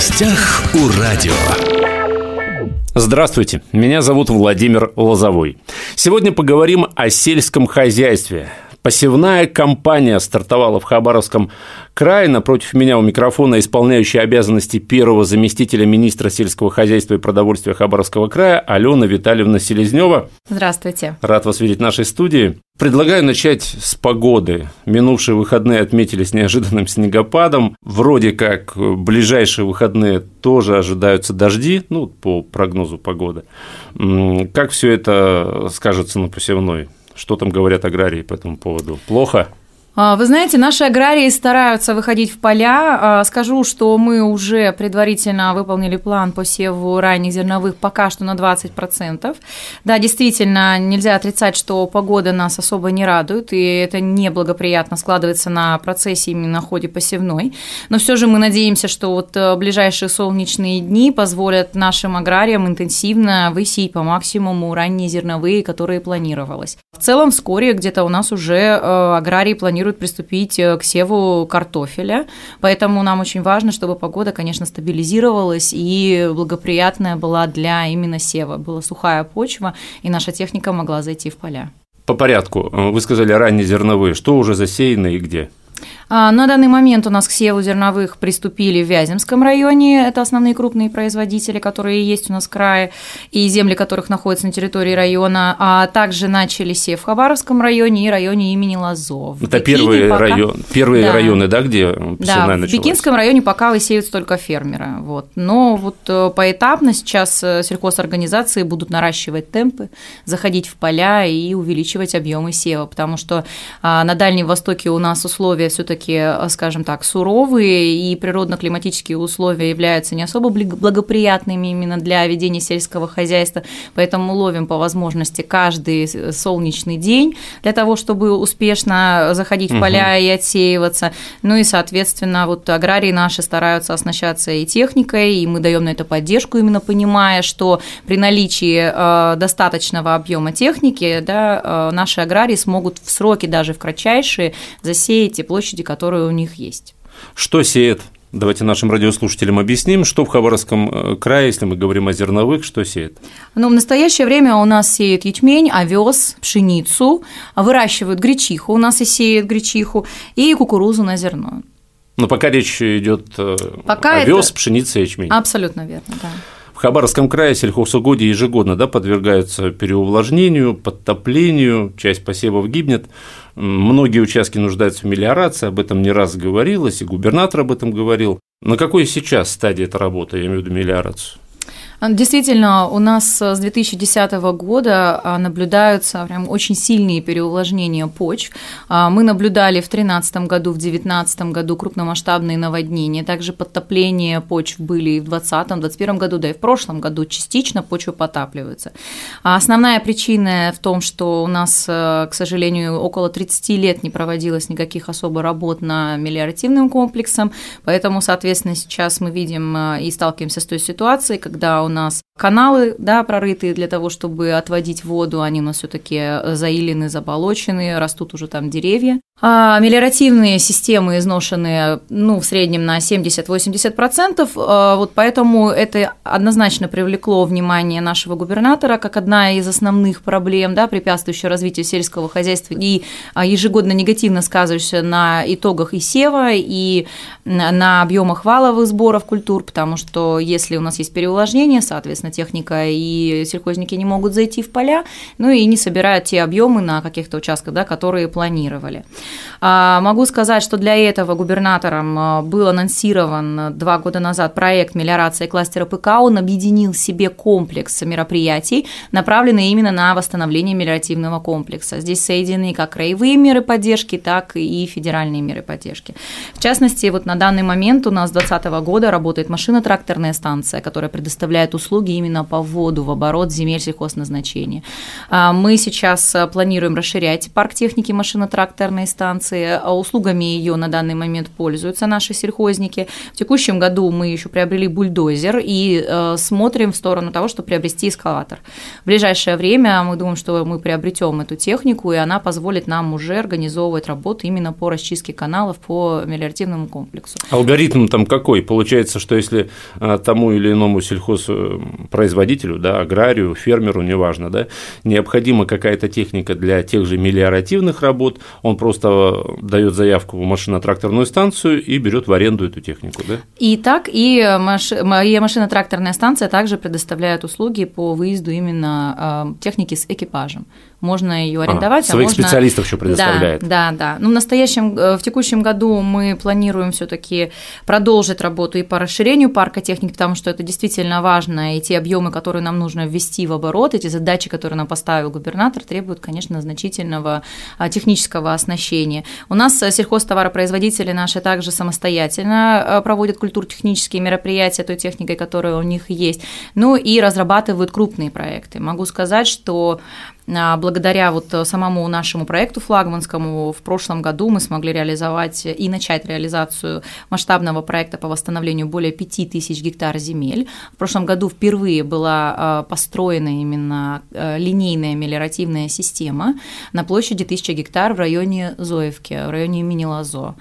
гостях у радио. Здравствуйте, меня зовут Владимир Лозовой. Сегодня поговорим о сельском хозяйстве. Посевная кампания стартовала в Хабаровском крае. Напротив меня у микрофона исполняющий обязанности первого заместителя министра сельского хозяйства и продовольствия Хабаровского края Алена Витальевна Селезнева. Здравствуйте. Рад вас видеть в нашей студии. Предлагаю начать с погоды. Минувшие выходные отметились неожиданным снегопадом. Вроде как ближайшие выходные тоже ожидаются дожди, ну, по прогнозу погоды. Как все это скажется на посевной? Что там говорят аграрии по этому поводу? Плохо? А, вы знаете, наши аграрии стараются выходить в поля. А, скажу, что мы уже предварительно выполнили план по севу ранних зерновых пока что на 20%. Да, действительно, нельзя отрицать, что погода нас особо не радует, и это неблагоприятно складывается на процессе именно ходе посевной. Но все же мы надеемся, что вот э, ближайшие солнечные дни позволят нашим аграриям интенсивно высеять по максимуму ранние зерновые, которые планировалось. В целом, вскоре где-то у нас уже э, аграрии планируют планируют приступить э, к севу картофеля, поэтому нам очень важно, чтобы погода, конечно, стабилизировалась и благоприятная была для именно сева. Была сухая почва, и наша техника могла зайти в поля. По порядку. Вы сказали ранние зерновые. Что уже засеяно и где? А, на данный момент у нас к севу зерновых приступили в Вяземском районе. Это основные крупные производители, которые есть у нас в крае, и земли которых находятся на территории района. А также начали сев в Хабаровском районе и районе имени Лазов. Это первые, пока... район, первые да. районы, да, где Да, в началась? Пекинском районе пока высеют только фермеры. Вот. Но вот э, поэтапно сейчас э, сельхозорганизации будут наращивать темпы, заходить в поля и увеличивать объемы сева, потому что а, на Дальнем Востоке у нас условия все-таки все-таки, э, скажем так, суровые, и природно-климатические условия являются не особо благоприятными именно для ведения сельского хозяйства, поэтому ловим по возможности каждый солнечный день для того, чтобы успешно заходить в поля и отсеиваться. Ну и, соответственно, вот аграрии наши стараются оснащаться и техникой, и мы даем на это поддержку, именно понимая, что при наличии э, достаточного объема техники, да, э, наши аграрии смогут в сроки даже в кратчайшие засеять те площади, которые у них есть. Что сеет Давайте нашим радиослушателям объясним, что в Хабаровском э, крае, если мы говорим о зерновых, что сеет? Ну, в настоящее время у нас сеют ячмень, овес, пшеницу, выращивают гречиху, у нас и сеют гречиху, и кукурузу на зерно. Но пока речь идет э, пока овес, это... пшеница, ячмень. Абсолютно верно, да. Хабаровском крае сельхозугодия ежегодно да, подвергаются переувлажнению, подтоплению, часть посевов гибнет. Многие участки нуждаются в мелиорации, об этом не раз говорилось, и губернатор об этом говорил. На какой сейчас стадии эта работа, я имею в виду мелиорацию? Действительно, у нас с 2010 года а, наблюдаются прям очень сильные переувлажнения почв. А, мы наблюдали в 2013 году, в 2019 году крупномасштабные наводнения, также подтопления почв были и в 2020, 2021 году, да и в прошлом году частично почвы потапливаются. А основная причина в том, что у нас, э, к сожалению, около 30 лет не проводилось никаких особо работ на мелиоративным комплексом, поэтому, соответственно, сейчас мы видим э, и сталкиваемся с той ситуацией, когда у нас каналы, да, прорытые для того, чтобы отводить воду, они у нас все-таки э, заилены, заболочены, растут уже там деревья. А мелиоративные системы изношены, ну, в среднем на 70-80%, а вот поэтому это однозначно привлекло внимание нашего губернатора как одна из основных проблем, да, препятствующая развитию сельского хозяйства и а, ежегодно негативно сказывающая на итогах и сева, и на объемах валовых сборов культур, потому что если у нас есть переувлажнение, соответственно, техника и сельхозники не могут зайти в поля, ну и не собирают те объемы на каких-то участках, да, которые планировали. А, могу сказать, что для этого губернатором а, был анонсирован два года назад проект мелиорации кластера ПК, он объединил в себе комплекс мероприятий, направленные именно на восстановление мелиоративного комплекса. Здесь соединены как краевые меры поддержки, так и федеральные меры поддержки. В частности, вот на данный момент у нас с 2020 года работает машино-тракторная станция, которая предоставляет предоставляет услуги именно по вводу в оборот земель сельхозназначения. А, мы сейчас планируем расширять парк техники машино-тракторной станции. Услугами ее на данный момент пользуются наши сельхозники. В текущем году мы еще приобрели бульдозер и смотрим в сторону того, чтобы приобрести эскалатор. В ближайшее время мы думаем, что мы приобретем эту технику, и она позволит нам уже организовывать работу именно по расчистке каналов по мелиоративному комплексу. Алгоритм там какой? Получается, что если а, тому или иному сельхозпроизводителю, да, аграрию, фермеру, неважно, да, необходима какая-то техника для тех же мелиоративных работ, он просто дает заявку в машино-тракторную станцию и берет в аренду эту технику, да? И так, и моя машино-тракторная станция также предоставляет услуги по выезду именно а, техники с экипажем можно ее арендовать. А, своих можно... специалистов еще предоставляет. Да, да, да. Ну, в настоящем, э, в текущем году мы планируем все-таки продолжить работу и по расширению парка техники, потому что это действительно важно, и те объемы, которые нам нужно ввести в оборот, эти задачи, которые нам поставил губернатор, требуют, конечно, значительного а, технического оснащения. У нас э, сельхозтоваропроизводители наши также самостоятельно э, проводят культурно-технические мероприятия той техникой, которая у них есть, ну и разрабатывают крупные проекты. Могу сказать, что а, благодаря вот самому нашему проекту флагманскому в прошлом году мы смогли реализовать и начать реализацию масштабного проекта по восстановлению более 5000 гектар земель. В прошлом году впервые была а, построена именно а, линейная мелиоративная система на площади 1000 гектар в районе Зоевки, в районе имени Лазо.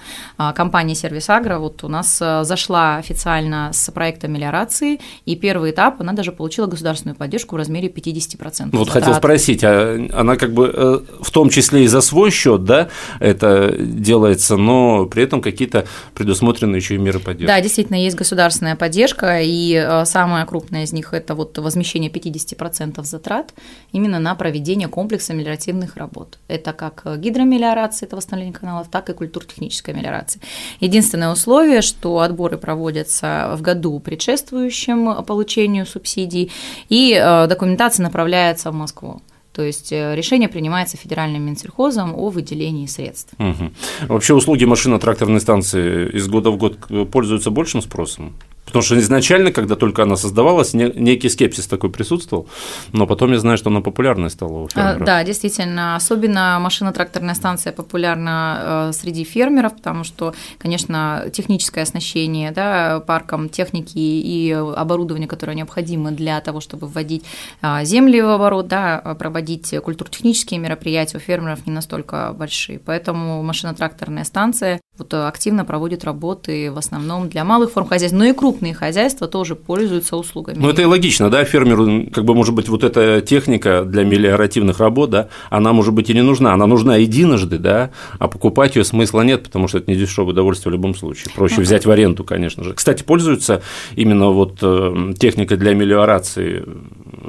Компания «Сервис Агро» вот у нас зашла официально с проектом мелиорации, и первый этап она даже получила государственную поддержку в размере 50%. Вот хотел спросить, а она как бы э, в том числе и за свой счет, да, это делается, но при этом какие-то предусмотрены еще и меры поддержки. Да, действительно, есть государственная поддержка, и э, самая крупная из них – это вот возмещение 50% затрат именно на проведение комплекса мелиоративных работ. Это как гидромелиорация, это восстановление каналов, так и культурно-техническая мелиорация. Единственное условие, что отборы проводятся в году предшествующем получению субсидий, и э, документация направляется в Москву. То есть э, решение принимается федеральным Минсельхозом о выделении средств. Угу. Вообще услуги машино-тракторной станции из года в год пользуются большим спросом? Потому что изначально, когда только она создавалась, некий скепсис такой присутствовал, но потом я знаю, что она популярной стала у а, фермеров. Да, действительно, особенно машино-тракторная станция популярна э, среди фермеров, потому что, конечно, техническое оснащение да, парком техники и оборудования, которое необходимо для того, чтобы вводить а, земли в оборот, да, проводить культурно-технические мероприятия у фермеров не настолько большие. Поэтому машино-тракторная станция вот активно проводит работы в основном для малых форм хозяйств, но и крупные хозяйства тоже пользуются услугами. Ну, это и логично, да, фермеру, как бы, может быть, вот эта техника для мелиоративных работ, да, она, может быть, и не нужна, она нужна единожды, да, а покупать ее смысла нет, потому что это не дешевое удовольствие в любом случае, проще ну, взять в аренду, конечно же. Кстати, пользуются именно вот э, техникой для мелиорации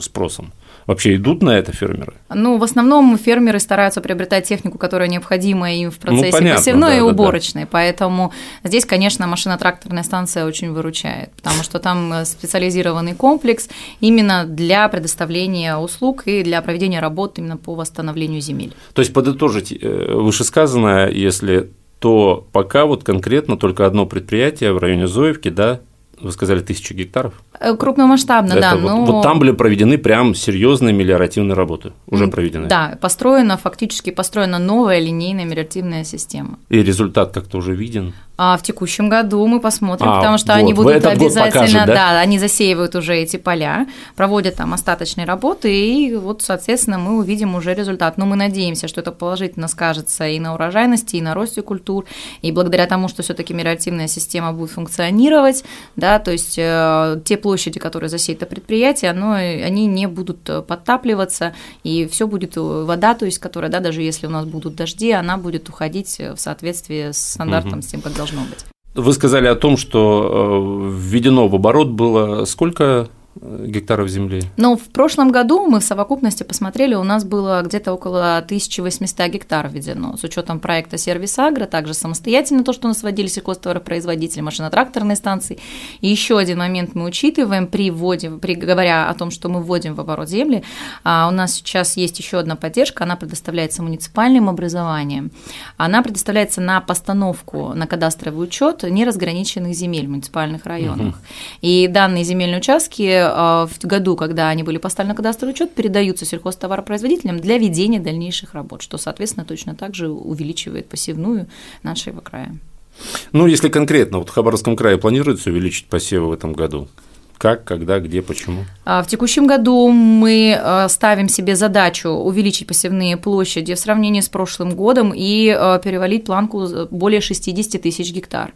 спросом. Вообще идут на это фермеры? Ну, в основном фермеры стараются приобретать технику, которая необходима им в процессе ну, понятно, посевной да, и уборочной. Да, да. Поэтому здесь, конечно, машино-тракторная станция очень выручает, потому что там э, специализированный комплекс именно для предоставления услуг и для проведения работ именно по восстановлению земель. То есть подытожить э, вышесказанное, если то пока вот конкретно только одно предприятие в районе Зоевки, да, вы сказали, тысячу гектаров? Э, крупномасштабно, Это да. Вот, но... вот там были проведены прям серьезные мелиоративные работы, уже проведены. Да, построена, фактически построена новая линейная мелиоративная система. И результат как-то уже виден? А в текущем году мы посмотрим, а, потому что вот, они будут обязательно, покажет, да? да, они засеивают уже эти поля, проводят там остаточные работы, и вот, соответственно, мы увидим уже результат. Но мы надеемся, что это положительно скажется и на урожайности, и на росте культур, и благодаря тому, что все-таки мелиоративная система будет функционировать, да, то есть э, те площади, которые засеяты предприятие, оно, они не будут подтапливаться, и все будет э, вода, то есть которая, да, даже если у нас будут дожди, она будет уходить в соответствии с стандартом, угу. с тем, как должно должно быть. Вы сказали о том, что э, введено в оборот было сколько гектаров земли? Ну, в прошлом году мы в совокупности посмотрели, у нас было где-то около 1800 гектаров введено, с учетом проекта «Сервис Агро», также самостоятельно то, что у нас вводили сельхозтоваропроизводители, машино-тракторные станции. И еще один момент мы учитываем при вводе, при, говоря о том, что мы вводим в оборот земли, а у нас сейчас есть еще одна поддержка, она предоставляется муниципальным образованием. Она предоставляется на постановку на кадастровый учет неразграниченных земель в муниципальных районах. Угу. И данные земельные участки в году, когда они были поставлены на кадастровый учет, передаются сельхозтоваропроизводителям для ведения дальнейших работ, что, соответственно, точно так же увеличивает посевную нашего края. Ну, если конкретно, вот в Хабаровском крае планируется увеличить посевы в этом году? Как, когда, где, почему? А, в текущем году мы а, ставим себе задачу увеличить посевные площади в сравнении с прошлым годом и а, перевалить планку более 60 тысяч гектар.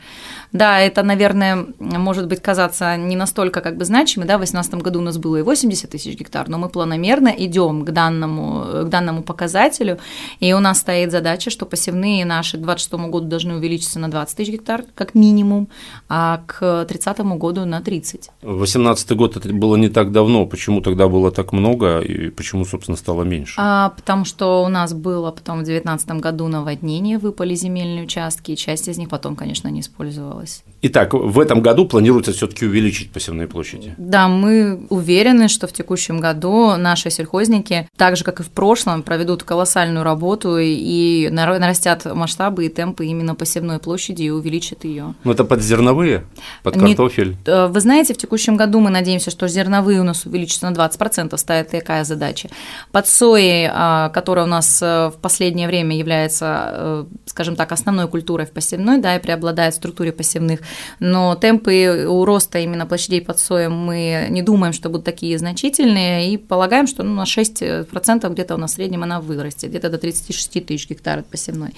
Да, это, наверное, может быть казаться не настолько как бы значимым, да, в 2018 году у нас было и 80 тысяч гектар, но мы планомерно идем к данному, к данному показателю, и у нас стоит задача, что посевные наши к 2026 году должны увеличиться на 20 тысяч гектар, как минимум, а к 2030 году на 30. 2018 год это было не так давно, почему тогда было так много и почему, собственно, стало меньше? А, потому что у нас было потом в 2019 году наводнение, выпали земельные участки, и часть из них потом, конечно, не использовалась. Итак, в этом году планируется все-таки увеличить посевные площади? Да, мы уверены, что в текущем году наши сельхозники, так же как и в прошлом, проведут колоссальную работу и нарастят масштабы и темпы именно посевной площади и увеличат ее. Ну это под зерновые, под картофель? Нет, э, вы знаете, в текущем году мы надеемся, что зерновые у нас увеличатся на 20%, стоит такая задача. Под соей, а, которая у нас э, в последнее время является, э, скажем так, основной культурой в посевной, да, и преобладает в структуре посевных, но темпы у роста именно площадей под соем мы не думаем, что будут такие значительные, и полагаем, что ну, на 6% где-то у нас в среднем она вырастет, где-то до 36 тысяч гектаров посевной.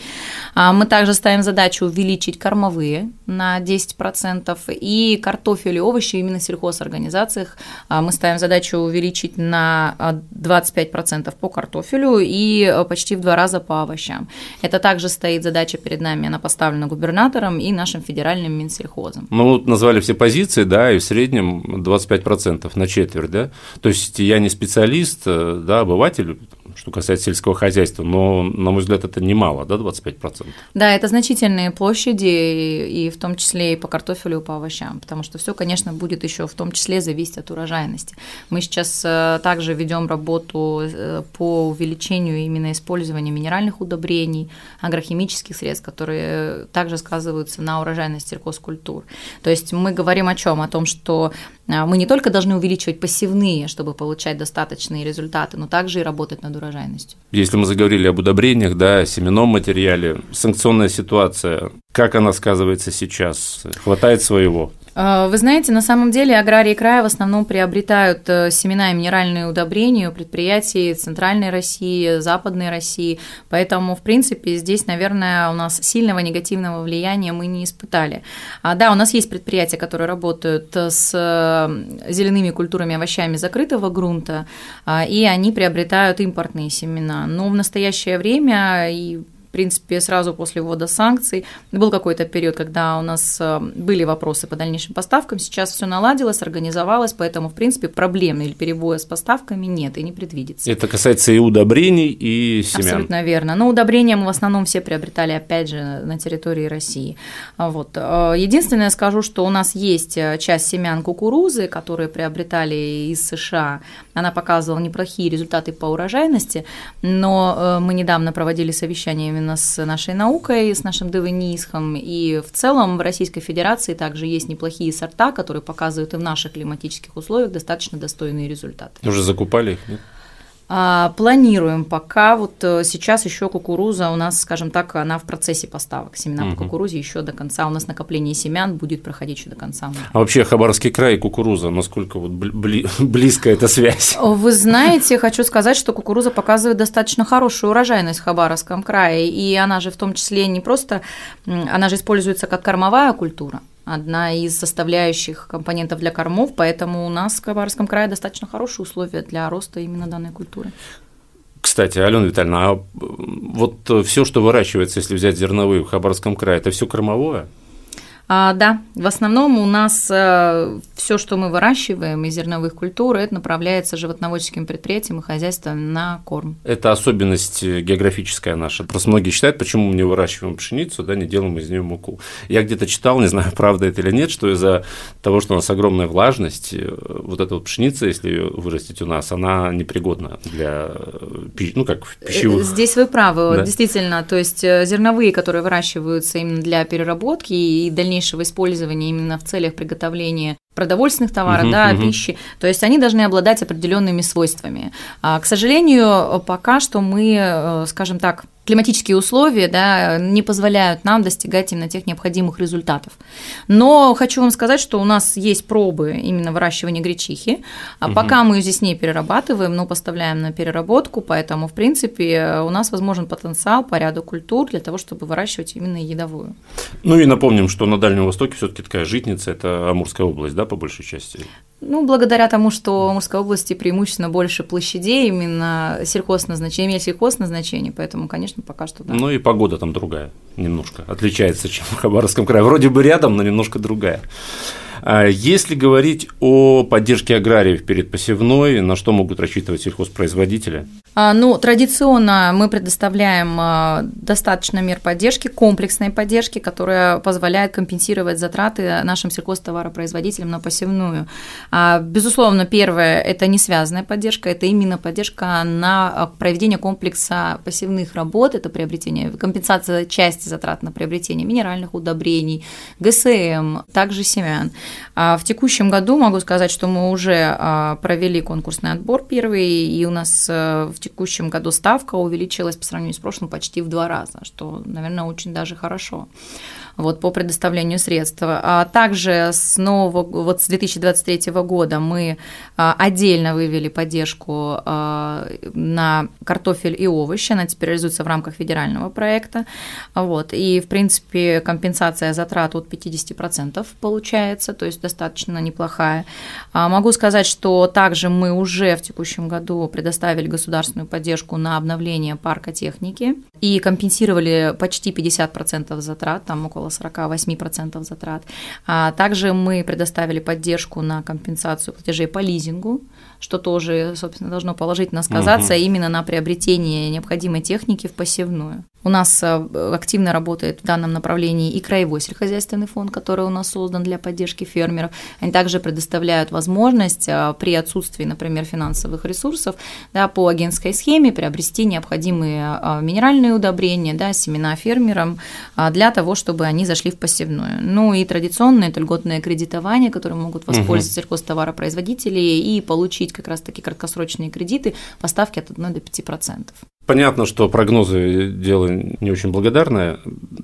А мы также ставим задачу увеличить кормовые на 10%, и картофель и овощи именно в сельхозорганизациях а мы ставим задачу увеличить на 25% по картофелю и почти в два раза по овощам. Это также стоит задача перед нами, она поставлена губернатором и нашим федеральным Минсельхозом сельхозом. Ну, вот назвали все позиции, да, и в среднем 25% на четверть, да. То есть я не специалист, э, да, обыватель, что касается сельского хозяйства, но, на мой взгляд, это немало, да, 25%? Да, это значительные площади, и, в том числе и по картофелю, и по овощам, потому что все, конечно, будет еще в том числе зависеть от урожайности. Мы сейчас э, также ведем работу э, по увеличению именно использования минеральных удобрений, агрохимических средств, которые также сказываются на урожайности сельхозкультур. То есть мы говорим о чем? О том, что а, мы не только должны увеличивать посевные, чтобы получать достаточные результаты, но также и работать над урожайностью. Если мы заговорили об удобрениях, да, семенном материале, санкционная ситуация, как она сказывается сейчас? Хватает своего? А, вы знаете, на самом деле аграрии края в основном приобретают э, семена и минеральные удобрения у предприятий Центральной России, Западной России, поэтому, в принципе, здесь, наверное, у нас сильного негативного влияния мы не испытали. А, да, у нас есть предприятия, которые работают с э, зелеными культурами, овощами закрытого грунта, а, и они приобретают импортные семена. Но в настоящее время и принципе, сразу после ввода санкций. Был какой-то период, когда у нас э, были вопросы по дальнейшим поставкам. Сейчас все наладилось, организовалось, поэтому, в принципе, проблем или перебоя с поставками нет и не предвидится. Это касается и удобрений, и семян. Абсолютно верно. Но удобрения мы в основном все приобретали, опять же, на территории России. Вот. Э, единственное, скажу, что у нас есть э, часть семян кукурузы, которые приобретали из США. Она показывала неплохие результаты по урожайности, но мы недавно проводили совещание именно именно с нашей наукой, с нашим ДВНИИСХом. И в целом в Российской Федерации также есть неплохие сорта, которые показывают и в наших климатических условиях достаточно достойные результаты. Уже закупали их, нет? А, планируем пока. Вот э, сейчас еще кукуруза у нас, скажем так, она в процессе поставок. Семена угу. по кукурузе еще до конца. У нас накопление семян будет проходить еще до конца. А вообще Хабаровский край и кукуруза, насколько вот бли- близкая эта связь? Вы знаете, хочу сказать, что кукуруза показывает достаточно хорошую урожайность в Хабаровском крае. И она же в том числе не просто, она же используется как кормовая культура одна из составляющих компонентов для кормов, поэтому у нас в Кабаровском крае достаточно хорошие условия для роста именно данной культуры. Кстати, Алена Витальевна, а вот все, что выращивается, если взять зерновые в Хабаровском крае, это все кормовое? А, да, в основном у нас э, все, что мы выращиваем из зерновых культур, это направляется животноводческим предприятиям и хозяйствам на корм. Это особенность э, географическая наша. Просто многие считают, почему мы не выращиваем пшеницу, да, не делаем из нее муку. Я где-то читал, не знаю, правда это или нет, что из-за того, что у нас огромная влажность, э, вот эта вот пшеница, если ее вырастить у нас, она непригодна для ну, как пищевых. Здесь вы правы, да. действительно. То есть зерновые, которые выращиваются именно для переработки и дальнейшего использования именно в целях приготовления продовольственных товаров, угу, да, угу. пищи. То есть они должны обладать определенными свойствами. А, к сожалению, пока что мы, э, скажем так, климатические условия да, не позволяют нам достигать именно тех необходимых результатов. Но хочу вам сказать, что у нас есть пробы именно выращивания гречихи. Угу. Пока мы ее здесь не перерабатываем, но поставляем на переработку, поэтому, в принципе, у нас возможен потенциал по ряду культур для того, чтобы выращивать именно едовую. Ну и напомним, что на Дальнем Востоке все таки такая житница – это Амурская область, да, по большей части? Ну, благодаря тому, что в Амурской области преимущественно больше площадей, именно сельхозназначение, имеет сельхозназначение, поэтому, конечно, пока что да. Ну и погода там другая немножко, отличается, чем в Хабаровском крае. Вроде бы рядом, но немножко другая. А если говорить о поддержке аграриев перед посевной, на что могут рассчитывать сельхозпроизводители? А, ну, традиционно мы предоставляем а, достаточно мер поддержки, комплексной поддержки, которая позволяет компенсировать затраты нашим сельхозтоваропроизводителям на посевную. Безусловно, первое – это не связанная поддержка, это именно поддержка на проведение комплекса посевных работ, это приобретение, компенсация части затрат на приобретение минеральных удобрений, ГСМ, также семян. А в текущем году могу сказать, что мы уже а, провели конкурсный отбор первый, и у нас э, в текущем году ставка увеличилась по сравнению с прошлым почти в два раза, что, наверное, очень даже хорошо вот, по предоставлению средств. А также с нового, вот с 2023 года мы а, отдельно вывели поддержку а, на картофель и овощи, она теперь реализуется в рамках федерального проекта, вот, и, в принципе, компенсация затрат от 50% получается, то есть достаточно неплохая. А, могу сказать, что также мы уже в текущем году предоставили государственную поддержку на обновление парка техники и компенсировали почти 50% затрат, там около 48% затрат. А также мы предоставили поддержку на компенсацию платежей по лизингу, что тоже, собственно, должно положительно сказаться угу. именно на приобретении необходимой техники в посевную. У нас э, активно работает в данном направлении и краевой сельскохозяйственный фонд, который у нас создан для поддержки фермеров. Они также предоставляют возможность э, при отсутствии, например, финансовых ресурсов да, по агентской схеме приобрести необходимые э, минеральные удобрения, да, семена фермерам для того, чтобы они зашли в посевную. Ну и традиционное это льготное кредитование, которым могут воспользоваться угу. сельхозтоваропроизводители и получить как раз-таки краткосрочные кредиты по ставке от 1 до 5%. Понятно, что прогнозы – дело не очень благодарное.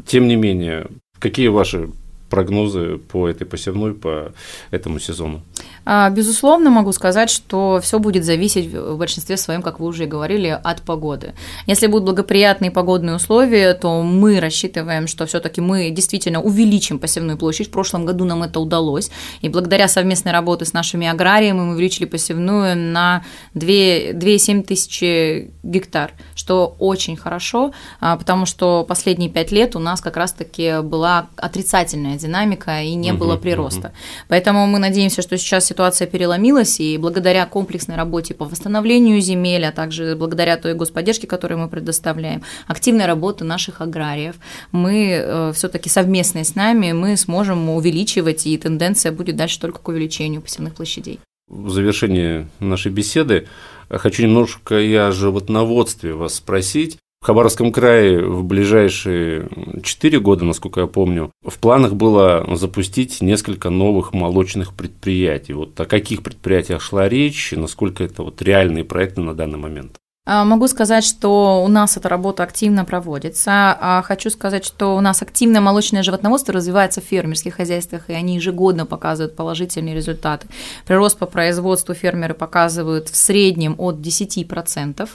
Тем не менее, какие ваши прогнозы по этой посевной, по этому сезону? А, безусловно, могу сказать, что все будет зависеть в большинстве своем, как вы уже говорили, от погоды. Если будут благоприятные погодные условия, то мы рассчитываем, что все-таки мы действительно увеличим посевную площадь. В прошлом году нам это удалось. И благодаря совместной работе с нашими аграриями мы увеличили посевную на 2,7 тысячи гектар, что очень хорошо, а, потому что последние пять лет у нас как раз-таки была отрицательная динамика и не угу, было прироста. Угу. Поэтому мы надеемся, что сейчас ситуация переломилась, и благодаря комплексной работе по восстановлению земель, а также благодаря той господдержке, которую мы предоставляем, активной работы наших аграриев, мы э, все-таки совместно с нами мы сможем увеличивать, и тенденция будет дальше только к увеличению посевных площадей. В завершении нашей беседы хочу немножко и о животноводстве вас спросить. В Хабаровском крае в ближайшие 4 года, насколько я помню, в планах было запустить несколько новых молочных предприятий. Вот о каких предприятиях шла речь, насколько это вот реальные проекты на данный момент? А, могу сказать, что у нас эта работа активно проводится. А, хочу сказать, что у нас активное молочное животноводство развивается в фермерских хозяйствах, и они ежегодно показывают положительные результаты. Прирост по производству фермеры показывают в среднем от 10%.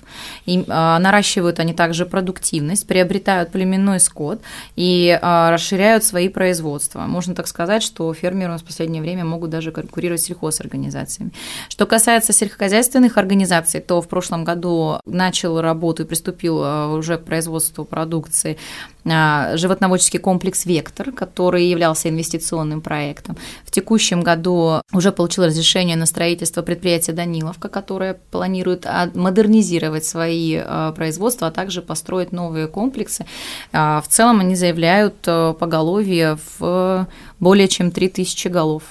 И а, наращивают они также продуктивность, приобретают племенной скот и расширяют свои производства. Можно так сказать, что фермеры в последнее время могут даже конкурировать с сельхозорганизациями. Что касается сельскохозяйственных организаций, то в прошлом году начал работу и приступил э, уже к производству продукции э, животноводческий комплекс «Вектор», который являлся инвестиционным проектом. В текущем году уже получил разрешение на строительство предприятия «Даниловка», которое планирует модернизировать свои э, производства, а также построить новые комплексы. В целом они заявляют поголовье в более чем 3000 голов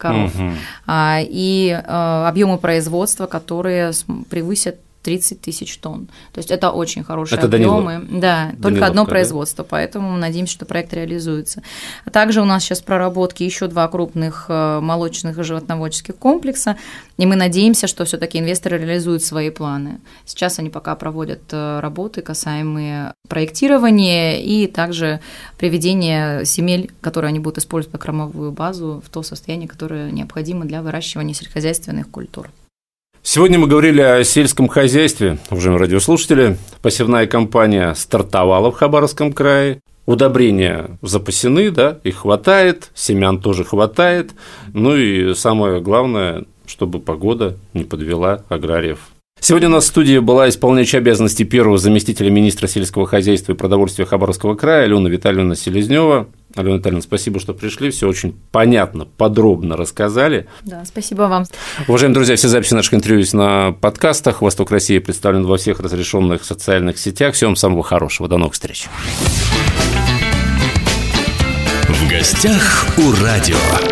коров. Угу. И объемы производства, которые превысят 30 тысяч тонн. То есть это очень хорошие это объемы. Да, Даниловка, только одно производство, да? поэтому мы надеемся, что проект реализуется. А также у нас сейчас проработки еще два крупных э, молочных и животноводческих комплекса, и мы надеемся, что все-таки инвесторы реализуют свои планы. Сейчас они пока проводят э, работы, касаемые проектирования и также приведения земель, которые они будут использовать как кормовую базу, в то состояние, которое необходимо для выращивания сельскохозяйственных культур. Сегодня мы говорили о сельском хозяйстве, уважаемые радиослушатели. Посевная кампания стартовала в Хабаровском крае. Удобрения запасены, да, их хватает, семян тоже хватает. Ну и самое главное, чтобы погода не подвела аграриев. Сегодня у нас в студии была исполняющая обязанности первого заместителя министра сельского хозяйства и продовольствия Хабаровского края Алена Витальевна Селезнева. Алена Витальевна, спасибо, что пришли, все очень понятно, подробно рассказали. Да, спасибо вам. Уважаемые друзья, все записи наших интервью есть на подкастах. «Восток России» представлен во всех разрешенных социальных сетях. Всем самого хорошего. До новых встреч. В гостях у радио.